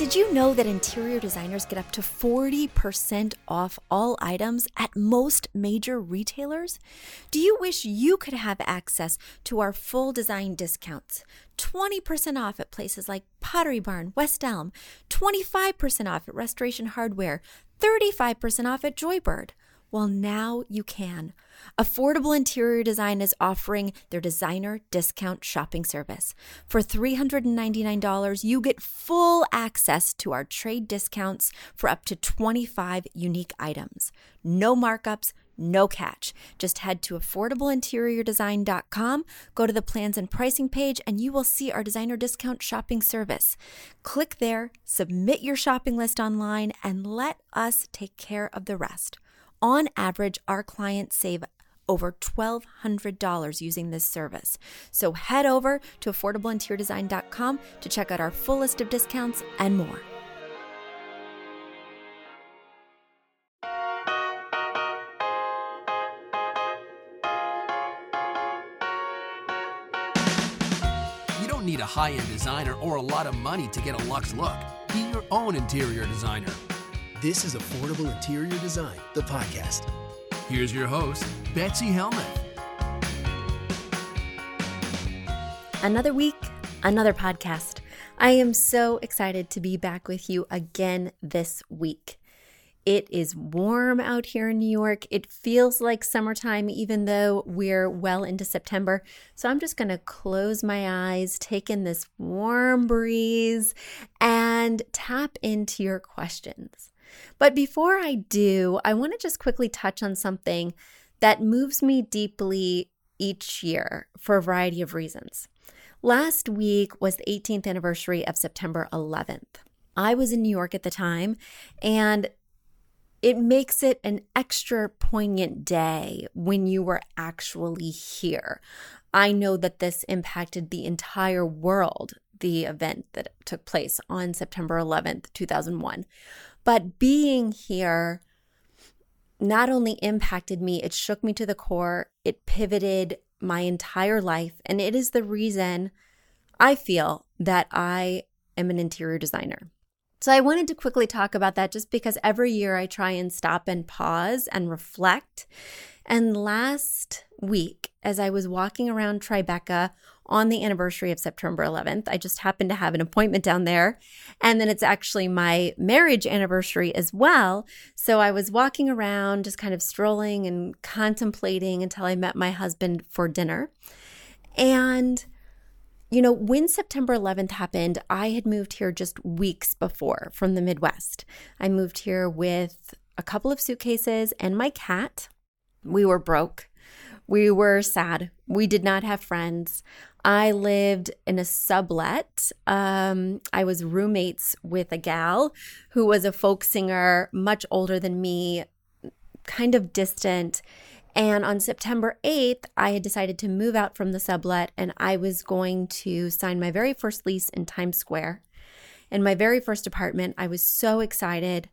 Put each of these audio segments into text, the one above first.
Did you know that interior designers get up to 40% off all items at most major retailers? Do you wish you could have access to our full design discounts? 20% off at places like Pottery Barn, West Elm, 25% off at Restoration Hardware, 35% off at Joybird. Well, now you can. Affordable Interior Design is offering their designer discount shopping service. For $399, you get full access to our trade discounts for up to 25 unique items. No markups, no catch. Just head to affordableinteriordesign.com, go to the plans and pricing page, and you will see our designer discount shopping service. Click there, submit your shopping list online, and let us take care of the rest. On average, our clients save over $1,200 using this service. So head over to affordableinteriordesign.com to check out our full list of discounts and more. You don't need a high end designer or a lot of money to get a luxe look. Be your own interior designer. This is Affordable Interior Design, the podcast. Here's your host, Betsy Helmuth. Another week, another podcast. I am so excited to be back with you again this week. It is warm out here in New York. It feels like summertime, even though we're well into September. So I'm just going to close my eyes, take in this warm breeze, and tap into your questions. But before I do, I want to just quickly touch on something that moves me deeply each year for a variety of reasons. Last week was the 18th anniversary of September 11th. I was in New York at the time, and it makes it an extra poignant day when you were actually here. I know that this impacted the entire world, the event that took place on September 11th, 2001. But being here not only impacted me, it shook me to the core, it pivoted my entire life. And it is the reason I feel that I am an interior designer. So I wanted to quickly talk about that just because every year I try and stop and pause and reflect. And last week, as I was walking around Tribeca on the anniversary of September 11th, I just happened to have an appointment down there. And then it's actually my marriage anniversary as well. So I was walking around, just kind of strolling and contemplating until I met my husband for dinner. And you know, when September 11th happened, I had moved here just weeks before from the Midwest. I moved here with a couple of suitcases and my cat. We were broke. We were sad. We did not have friends. I lived in a sublet. Um, I was roommates with a gal who was a folk singer, much older than me, kind of distant. And on September 8th, I had decided to move out from the sublet and I was going to sign my very first lease in Times Square. In my very first apartment, I was so excited.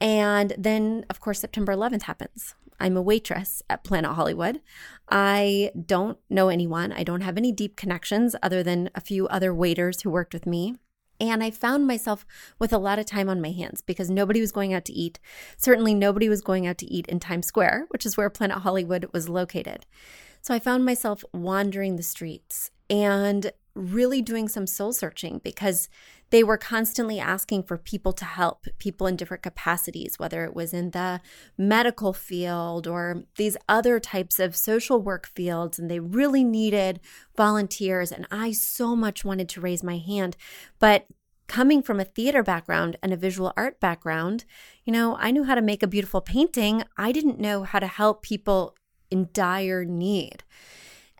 And then, of course, September 11th happens. I'm a waitress at Planet Hollywood. I don't know anyone. I don't have any deep connections other than a few other waiters who worked with me. And I found myself with a lot of time on my hands because nobody was going out to eat. Certainly, nobody was going out to eat in Times Square, which is where Planet Hollywood was located. So I found myself wandering the streets and really doing some soul searching because they were constantly asking for people to help, people in different capacities, whether it was in the medical field or these other types of social work fields. And they really needed volunteers. And I so much wanted to raise my hand. But coming from a theater background and a visual art background, you know, I knew how to make a beautiful painting. I didn't know how to help people in dire need.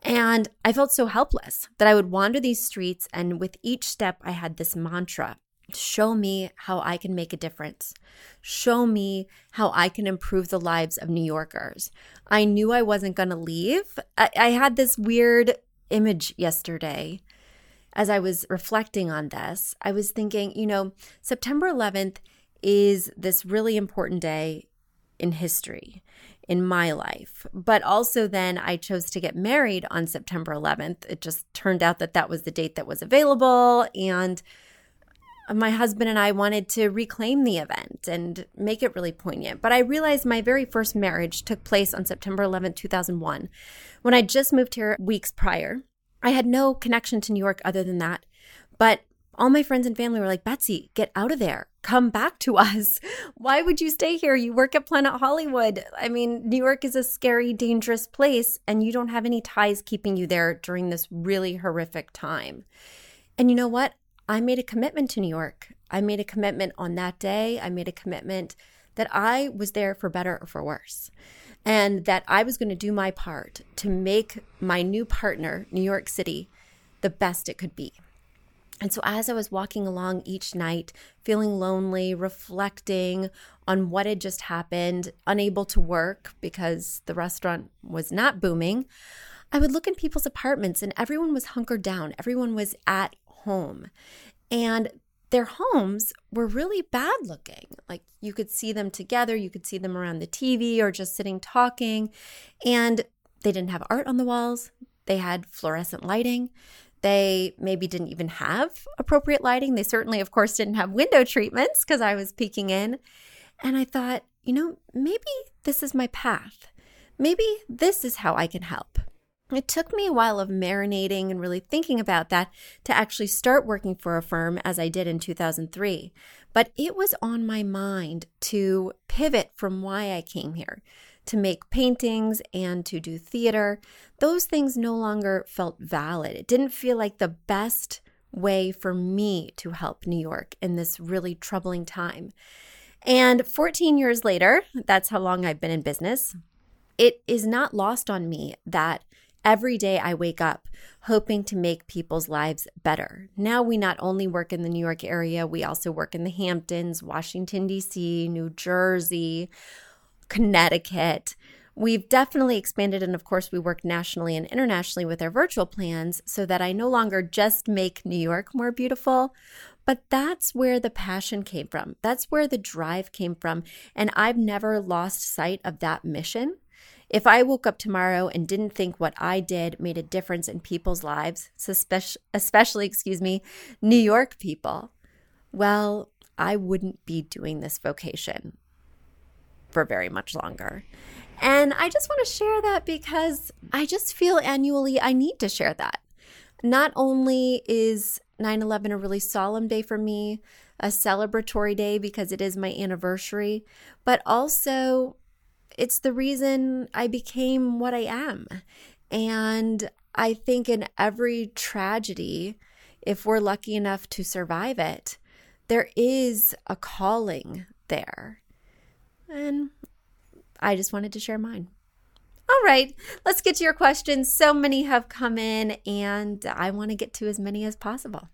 And I felt so helpless that I would wander these streets, and with each step, I had this mantra show me how I can make a difference. Show me how I can improve the lives of New Yorkers. I knew I wasn't going to leave. I, I, had this weird image yesterday as I was reflecting on this. I was thinking, you know, September 11th is this really important day in history in my life. But also, then I chose to get married on September 11th. It just turned out that that was the date that was available. And my husband and I wanted to reclaim the event and make it really poignant. But I realized my very first marriage took place on September 11th, 2001, when I just moved here weeks prior. I had no connection to New York other than that. But all my friends and family were like, Betsy, get out of there. Come back to us. Why would you stay here? You work at Planet Hollywood. I mean, New York is a scary, dangerous place, and you don't have any ties keeping you there during this really horrific time. And you know what? I made a commitment to New York. I made a commitment on that day. I made a commitment that I was there for better or for worse, and that I was going to do my part to make my new partner, New York City, the best it could be. And so, as I was walking along each night, feeling lonely, reflecting on what had just happened, unable to work because the restaurant was not booming, I would look in people's apartments and everyone was hunkered down. Everyone was at home. And their homes were really bad looking. Like you could see them together, you could see them around the TV or just sitting talking. And they didn't have art on the walls, they had fluorescent lighting. They maybe didn't even have appropriate lighting. They certainly, of course, didn't have window treatments because I was peeking in. And I thought, you know, maybe this is my path. Maybe this is how I can help. It took me a while of marinating and really thinking about that to actually start working for a firm as I did in 2003. But it was on my mind to pivot from why I came here to make paintings and to do theater. Those things no longer felt valid. It didn't feel like the best way for me to help New York in this really troubling time. And 14 years later, that's how long I've been in business, it is not lost on me that Every day I wake up hoping to make people's lives better. Now we not only work in the New York area, we also work in the Hamptons, Washington, D.C., New Jersey, Connecticut. We've definitely expanded, and of course, we work nationally and internationally with our virtual plans so that I no longer just make New York more beautiful, but that's where the passion came from. That's where the drive came from. And I've never lost sight of that mission. If I woke up tomorrow and didn't think what I did made a difference in people's lives, especially, excuse me, New York people, well, I wouldn't be doing this vocation for very much longer. And I just want to share that because I just feel annually I need to share that. Not only is 9 11 a really solemn day for me, a celebratory day because it is my anniversary, but also it's the reason I became what I am. And I think in every tragedy, if we're lucky enough to survive it, there is a calling there. And I just wanted to share mine. All right, let's get to your questions. So many have come in, and I want to get to as many as possible.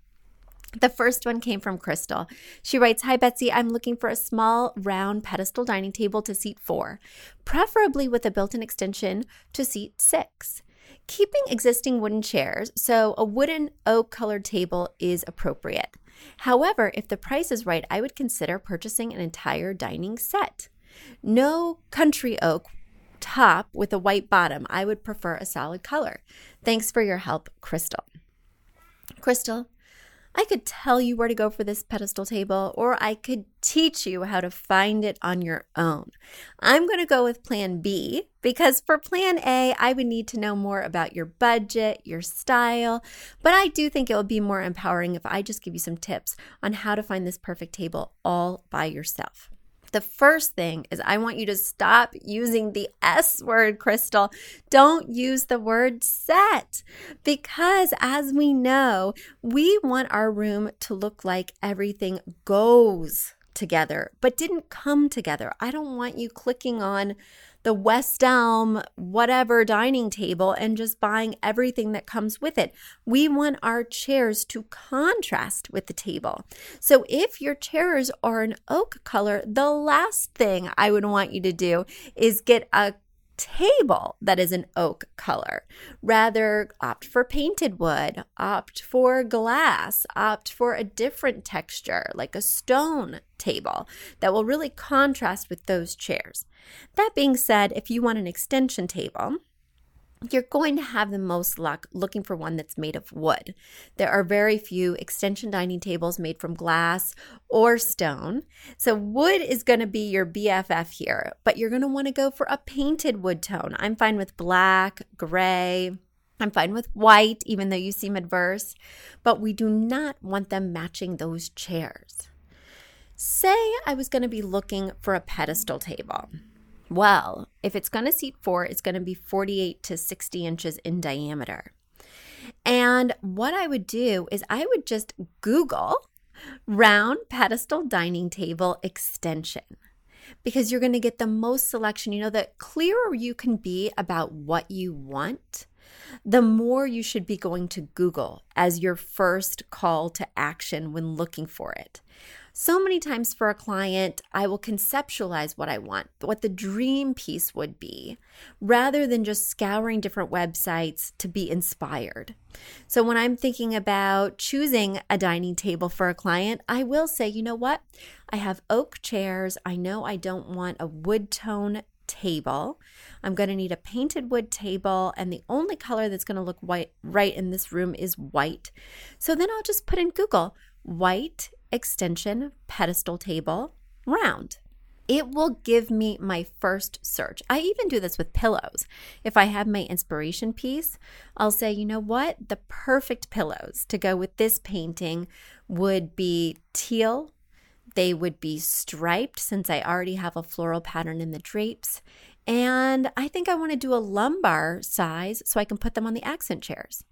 The first one came from Crystal. She writes Hi, Betsy. I'm looking for a small, round pedestal dining table to seat four, preferably with a built in extension to seat six. Keeping existing wooden chairs, so a wooden oak colored table is appropriate. However, if the price is right, I would consider purchasing an entire dining set. No country oak top with a white bottom. I would prefer a solid color. Thanks for your help, Crystal. Crystal, I could tell you where to go for this pedestal table, or I could teach you how to find it on your own. I'm going to go with plan B because for plan A, I would need to know more about your budget, your style, but I do think it would be more empowering if I just give you some tips on how to find this perfect table all by yourself. The first thing is I want you to stop using the S word, Crystal. Don't use the word set because, as we know, we want our room to look like everything goes together, but didn't come together. I don't want you clicking on the West Elm, whatever dining table and just buying everything that comes with it. We want our chairs to contrast with the table. So if your chairs are an oak color, the last thing I would want you to do is get a table that is an oak color. Rather, opt for painted wood, opt for glass, opt for a different texture like a stone table that will really contrast with those chairs. That being said, if you want an extension table, you're going to have the most luck looking for one that's made of wood. There are very few extension dining tables made from glass or stone. So, wood is going to be your BFF here, but you're going to want to go for a painted wood tone. I'm fine with black, gray. I'm fine with white, even though you seem adverse, but we do not want them matching those chairs. Say I was going to be looking for a pedestal table. Well, if it's going to seat four, it's going to be 48 to 60 inches in diameter. And what I would do is I would just Google round pedestal dining table extension because you're going to get the most selection. You know, the clearer you can be about what you want, the more you should be going to Google as your first call to action when looking for it. So many times for a client, I will conceptualize what I want, what the dream piece would be, rather than just scouring different websites to be inspired. So when I'm thinking about choosing a dining table for a client, I will say, you know what? I have oak chairs. I know I don't want a wood tone table. I'm going to need a painted wood table, and the only color that's going to look white right in this room is white. So then I'll just put in Google white extension pedestal table round. It will give me my first search. I even do this with pillows. If I have my inspiration piece, I'll say, you know what? The perfect pillows to go with this painting would be teal. They would be striped since I already have a floral pattern in the drapes. And I think I want to do a lumbar size so I can put them on the accent chairs.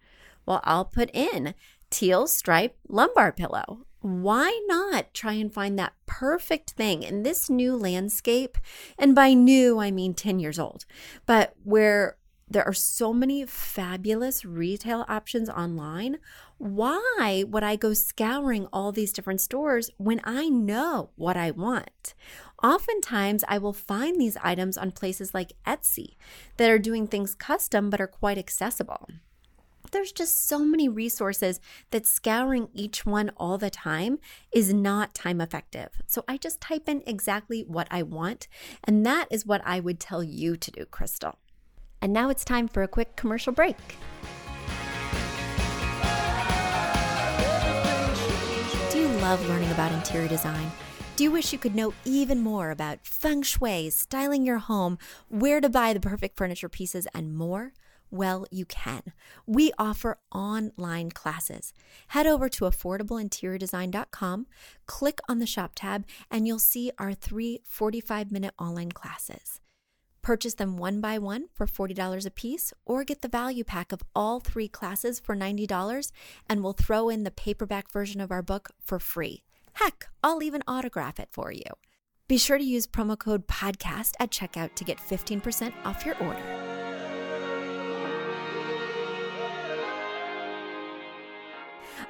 Well, I'll put in teal stripe lumbar pillow why not try and find that perfect thing in this new landscape? And by new, I mean 10 years old, but where there are so many fabulous retail options online. Why would I go scouring all these different stores when I know what I want? Oftentimes, I will find these items on places like Etsy that are doing things custom but are quite accessible there's just so many resources that scouring each one all the time is not time effective. So I just type in exactly what I want, and that is what I would tell you to do, Crystal. And now it's time for a quick commercial break. Do you love learning about interior design? Do you wish you could know even more about feng shui, styling your home, where to buy the perfect furniture pieces, and more? Well, you can. We offer online classes. Head over to affordableinteriordesign.com, click on the shop tab, and you'll see our three 45 minute online classes. Purchase them one by one for $40 a piece, or get the value pack of all three classes for $90, and we'll throw in the paperback version of our book for free. Heck, I'll even autograph it for you. Be sure to use promo code PODCAST at checkout to get 15% off your order.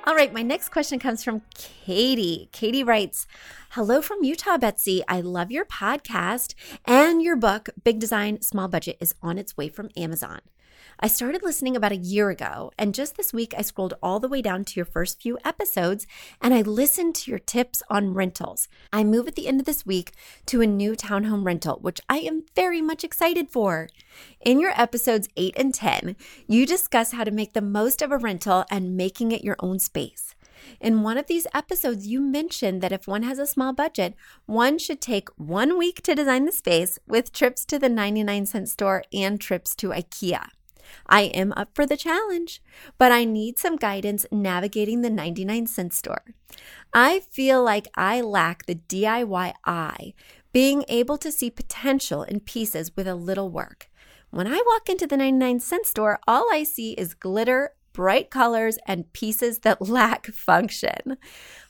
All right, my next question comes from Katie. Katie writes Hello from Utah, Betsy. I love your podcast and your book, Big Design, Small Budget, is on its way from Amazon. I started listening about a year ago, and just this week I scrolled all the way down to your first few episodes and I listened to your tips on rentals. I move at the end of this week to a new townhome rental, which I am very much excited for. In your episodes 8 and 10, you discuss how to make the most of a rental and making it your own space. In one of these episodes, you mentioned that if one has a small budget, one should take one week to design the space with trips to the 99 cent store and trips to IKEA. I am up for the challenge, but I need some guidance navigating the 99 cent store. I feel like I lack the DIY eye, being able to see potential in pieces with a little work. When I walk into the 99 cent store, all I see is glitter, bright colors, and pieces that lack function.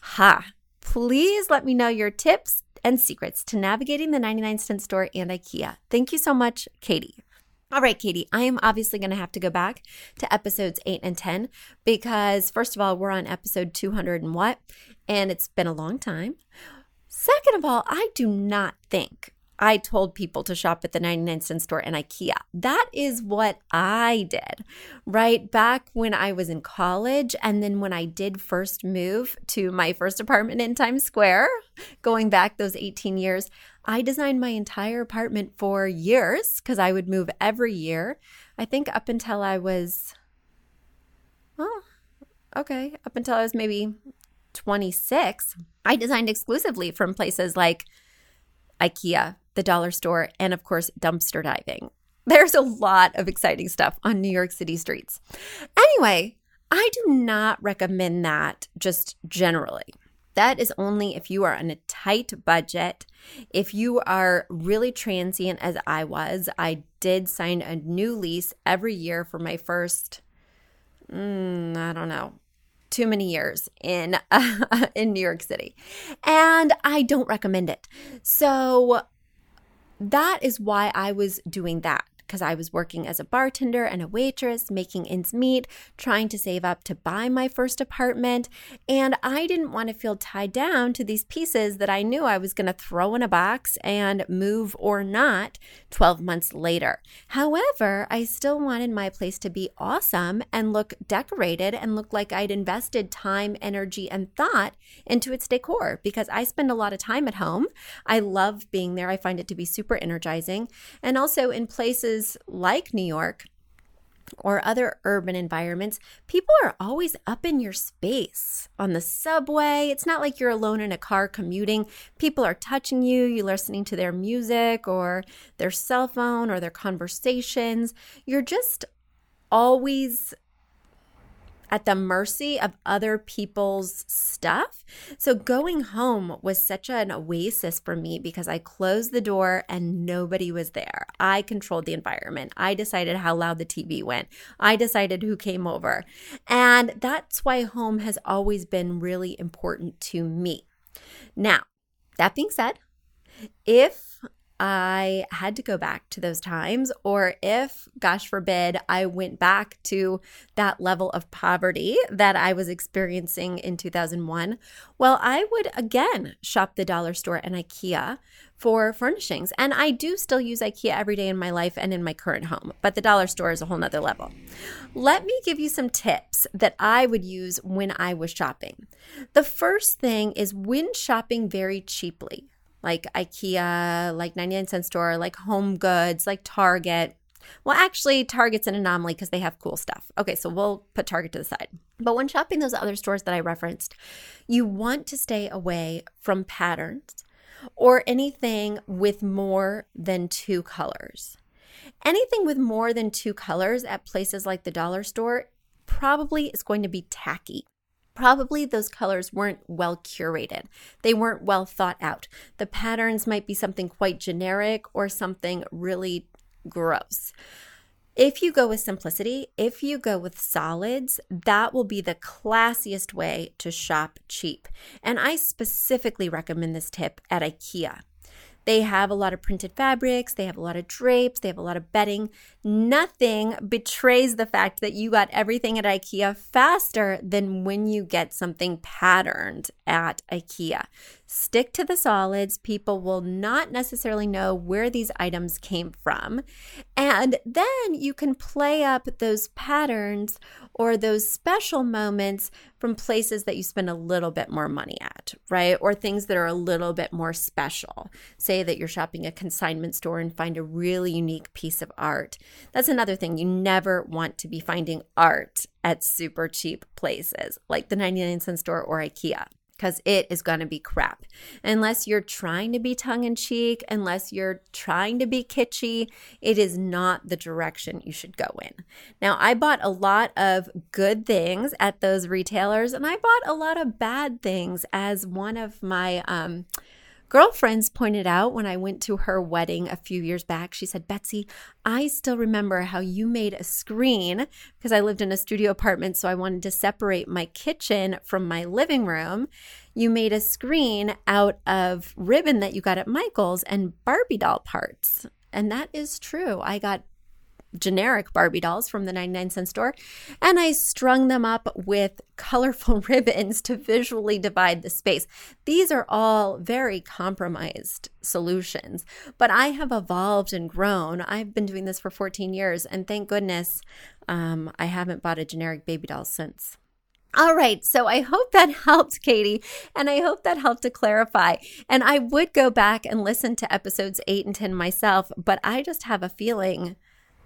Ha! Please let me know your tips and secrets to navigating the 99 cent store and IKEA. Thank you so much, Katie. All right, Katie, I am obviously going to have to go back to episodes 8 and 10 because, first of all, we're on episode 200 and what? And it's been a long time. Second of all, I do not think I told people to shop at the 99 cent store and IKEA. That is what I did, right? Back when I was in college. And then when I did first move to my first apartment in Times Square, going back those 18 years, I designed my entire apartment for years because I would move every year I think up until I was, well, okay, up until I was maybe 26, I designed exclusively from places like IKEA, the dollar store, and of course, dumpster diving. There's a lot of exciting stuff on New York City streets. Anyway, I do not recommend that just generally. That is only if you are on a tight budget. If you are really transient, as I was, I did sign a new lease every year for my first, mm, I don't know, too many years in uh, in New York City, and I don't recommend it. So that is why I was doing that because I was working as a bartender and a waitress, making ends meet, trying to save up to buy my first apartment. And I didn't want to feel tied down to these pieces that I knew I was going to throw in a box and move or not 12 months later. However, I still wanted my place to be awesome and look decorated and look like I'd invested time, energy, and thought into its decor because I spend a lot of time at home. I love being there. I find it to be super energizing. And also in places places like New York or other urban environments, people are always up in your space. On the subway, it's not like you're alone in a car commuting. People are touching you, you're listening to their music or their cell phone or their conversations. You're just always at the mercy of other people's stuff. So going home was such an oasis for me because I closed the door and nobody was there. I controlled the environment. I decided how loud the TV went. I decided who came over. And that's why home has always been really important to me. Now, that being said, if I had to go back to those times, or if, gosh forbid, I went back to that level of poverty that I was experiencing in 2001, well, I would again shop the dollar store and IKEA for furnishings. And I do still use IKEA every day in my life and in my current home, but the dollar store is a whole nother level. Let me give you some tips that I would use when I was shopping. The first thing is when shopping very cheaply like IKEA, like 99 cent store, like Home Goods, like Target. Well, actually, Target's an anomaly because they have cool stuff. Okay, so we'll put Target to the side. But when shopping those other stores that I referenced, you want to stay away from patterns or anything with more than two colors. Anything with more than two colors at places like the dollar store probably is going to be tacky probably those colors weren't well curated. They weren't well thought out. The patterns might be something quite generic or something really gross. If you go with simplicity, if you go with solids, that will be the classiest way to shop cheap. And I specifically recommend this tip at IKEA. They have a lot of printed fabrics, they have a lot of drapes, they have a lot of bedding. Nothing betrays the fact that you got everything at IKEA faster than when you get something patterned at IKEA. Stick to the solids. People will not necessarily know where these items came from. And then you can play up those patterns or those special moments from places that you spend a little bit more money at, right? Or things that are a little bit more special. Say that you're shopping a consignment store and find a really unique piece of art. That's another thing. You never want to be finding art at super cheap places like the 99 cent store or IKEA because it is going to be crap. Unless you're trying to be tongue in cheek, unless you're trying to be kitschy, it is not the direction you should go in. Now, I bought a lot of good things at those retailers, and I bought a lot of bad things as one of my, um, Girlfriends pointed out when I went to her wedding a few years back, she said, Betsy, I still remember how you made a screen because I lived in a studio apartment, so I wanted to separate my kitchen from my living room. You made a screen out of ribbon that you got at Michael's and Barbie doll parts. And that is true. I got generic Barbie dolls from the 99 cent store, and I strung them up with colorful ribbons to visually divide the space. These are all very compromised solutions, but I have evolved and grown. I've been doing this for 14 years, and thank goodness um, I haven't bought a generic baby doll since. All right, so I hope that helped, Katie, and I hope that helped to clarify. And I would go back and listen to episodes eight and 10 myself, but I just have a feeling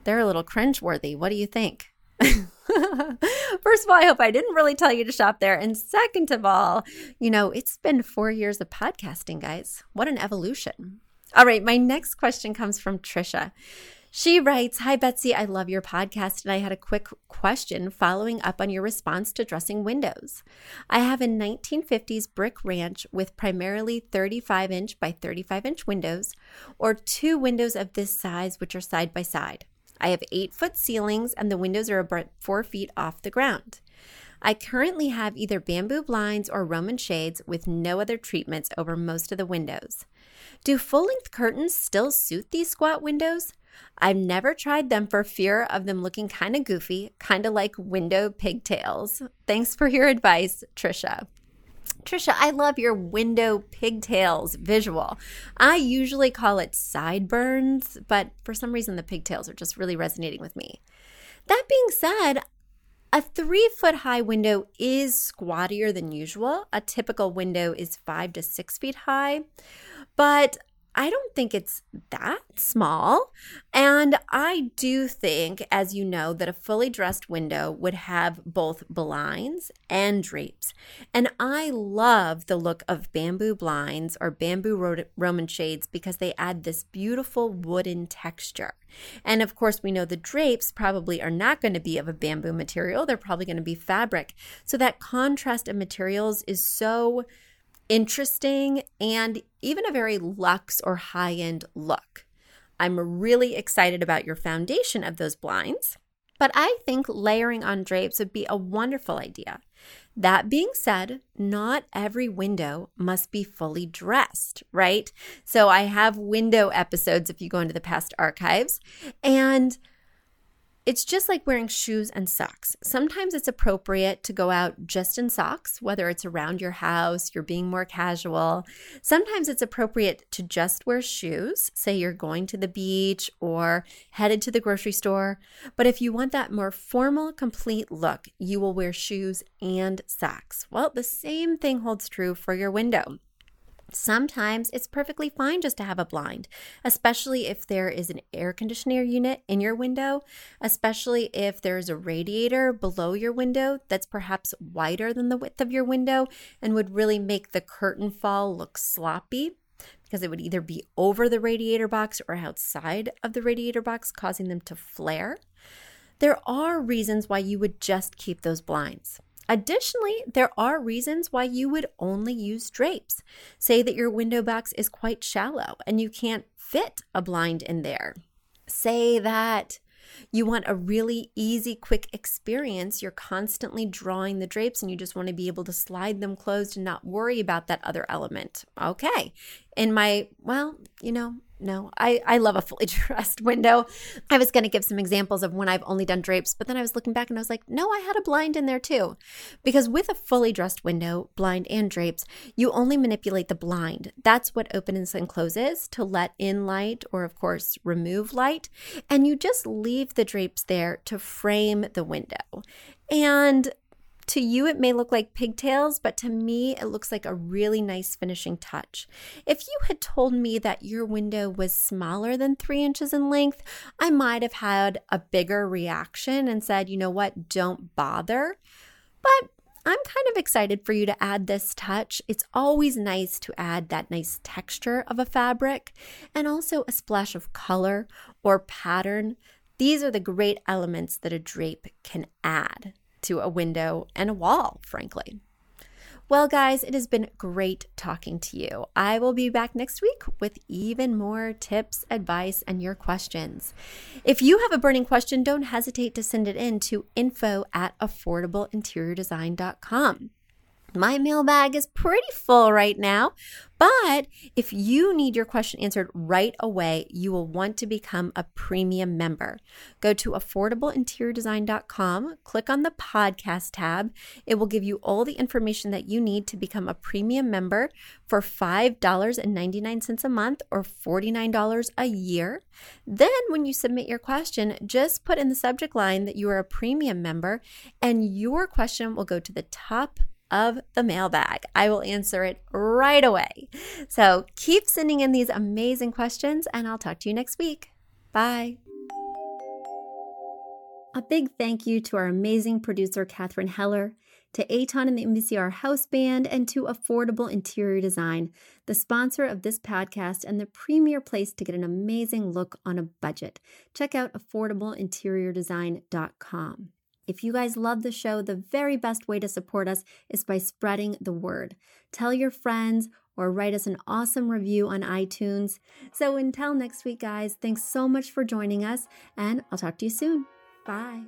they're a little cringeworthy. What do you think? First of all, I hope I didn't really tell you to shop there. And second of all, you know, it's been four years of podcasting, guys. What an evolution. All right, my next question comes from Trisha. She writes Hi, Betsy. I love your podcast, and I had a quick question following up on your response to dressing windows. I have a 1950s brick ranch with primarily 35 inch by 35 inch windows, or two windows of this size, which are side by side. I have eight foot ceilings, and the windows are about four feet off the ground. I currently have either bamboo blinds or Roman shades with no other treatments over most of the windows. Do full length curtains still suit these squat windows? I've never tried them for fear of them looking kind of goofy, kind of like window pigtails. Thanks for your advice, Trisha. Trisha, I love your window pigtails visual. I usually call it sideburns, but for some reason the pigtails are just really resonating with me. That being said, a three foot high window is squattier than usual. A typical window is five to six feet high, but I don't think it's that small. And I do think, as you know, that a fully dressed window would have both blinds and drapes. And I love the look of bamboo blinds or bamboo Roman shades because they add this beautiful wooden texture. And of course, we know the drapes probably are not going to be of a bamboo material, they're probably going to be fabric. So that contrast of materials is so interesting and even a very luxe or high end look. I'm really excited about your foundation of those blinds, but I think layering on drapes would be a wonderful idea. That being said, not every window must be fully dressed, right? So I have window episodes if you go into the past archives. And it's just like wearing shoes and socks. Sometimes it's appropriate to go out just in socks, whether it's around your house, you're being more casual. Sometimes it's appropriate to just wear shoes, say you're going to the beach or headed to the grocery store. But if you want that more formal, complete look, you will wear shoes and socks. Well, the same thing holds true for your window. Sometimes it's perfectly fine just to have a blind, especially if there is an air conditioner unit in your window, especially if there's a radiator below your window that's perhaps wider than the width of your window and would really make the curtain fall look sloppy because it would either be over the radiator box or outside of the radiator box, causing them to flare. There are reasons why you would just keep those blinds. Additionally, there are reasons why you would only use drapes. Say that your window box is quite shallow and you can't fit a blind in there. Say that you want a really easy, quick experience. You're constantly drawing the drapes and you just want to be able to slide them closed and not worry about that other element. Okay. In my, well, you know, no, I, I love a fully dressed window. I was going to give some examples of when I've only done drapes, but then I was looking back and I was like, no, I had a blind in there too. Because with a fully dressed window, blind and drapes, you only manipulate the blind. That's what opens and closes to let in light or, of course, remove light. And you just leave the drapes there to frame the window. And to you, it may look like pigtails, but to me, it looks like a really nice finishing touch. If you had told me that your window was smaller than three inches in length, I might have had a bigger reaction and said, you know what, don't bother. But I'm kind of excited for you to add this touch. It's always nice to add that nice texture of a fabric and also a splash of color or pattern. These are the great elements that a drape can add to a window and a wall, frankly. Well, guys, it has been great talking to you. I will be back next week with even more tips, advice, and your questions. If you have a burning question, don't hesitate to send it in to info at affordableinteriordesign.com. My mailbag is pretty full right now, but if you need your question answered right away, you will want to become a premium member. Go to affordableinteriordesign.com, click on the podcast tab. It will give you all the information that you need to become a premium member for $5.99 a month or $49 a year. Then, when you submit your question, just put in the subject line that you are a premium member, and your question will go to the top of the mailbag. I will answer it right away. So keep sending in these amazing questions, and I'll talk to you next week. Bye. A big thank you to our amazing producer, Katherine Heller, to Aton and the MVCR House Band, and to Affordable Interior Design, the sponsor of this podcast and the premier place to get an amazing look on a budget. Check out affordableinteriordesign.com. If you guys love the show, the very best way to support us is by spreading the word. Tell your friends or write us an awesome review on iTunes. So until next week, guys, thanks so much for joining us, and I'll talk to you soon. Bye.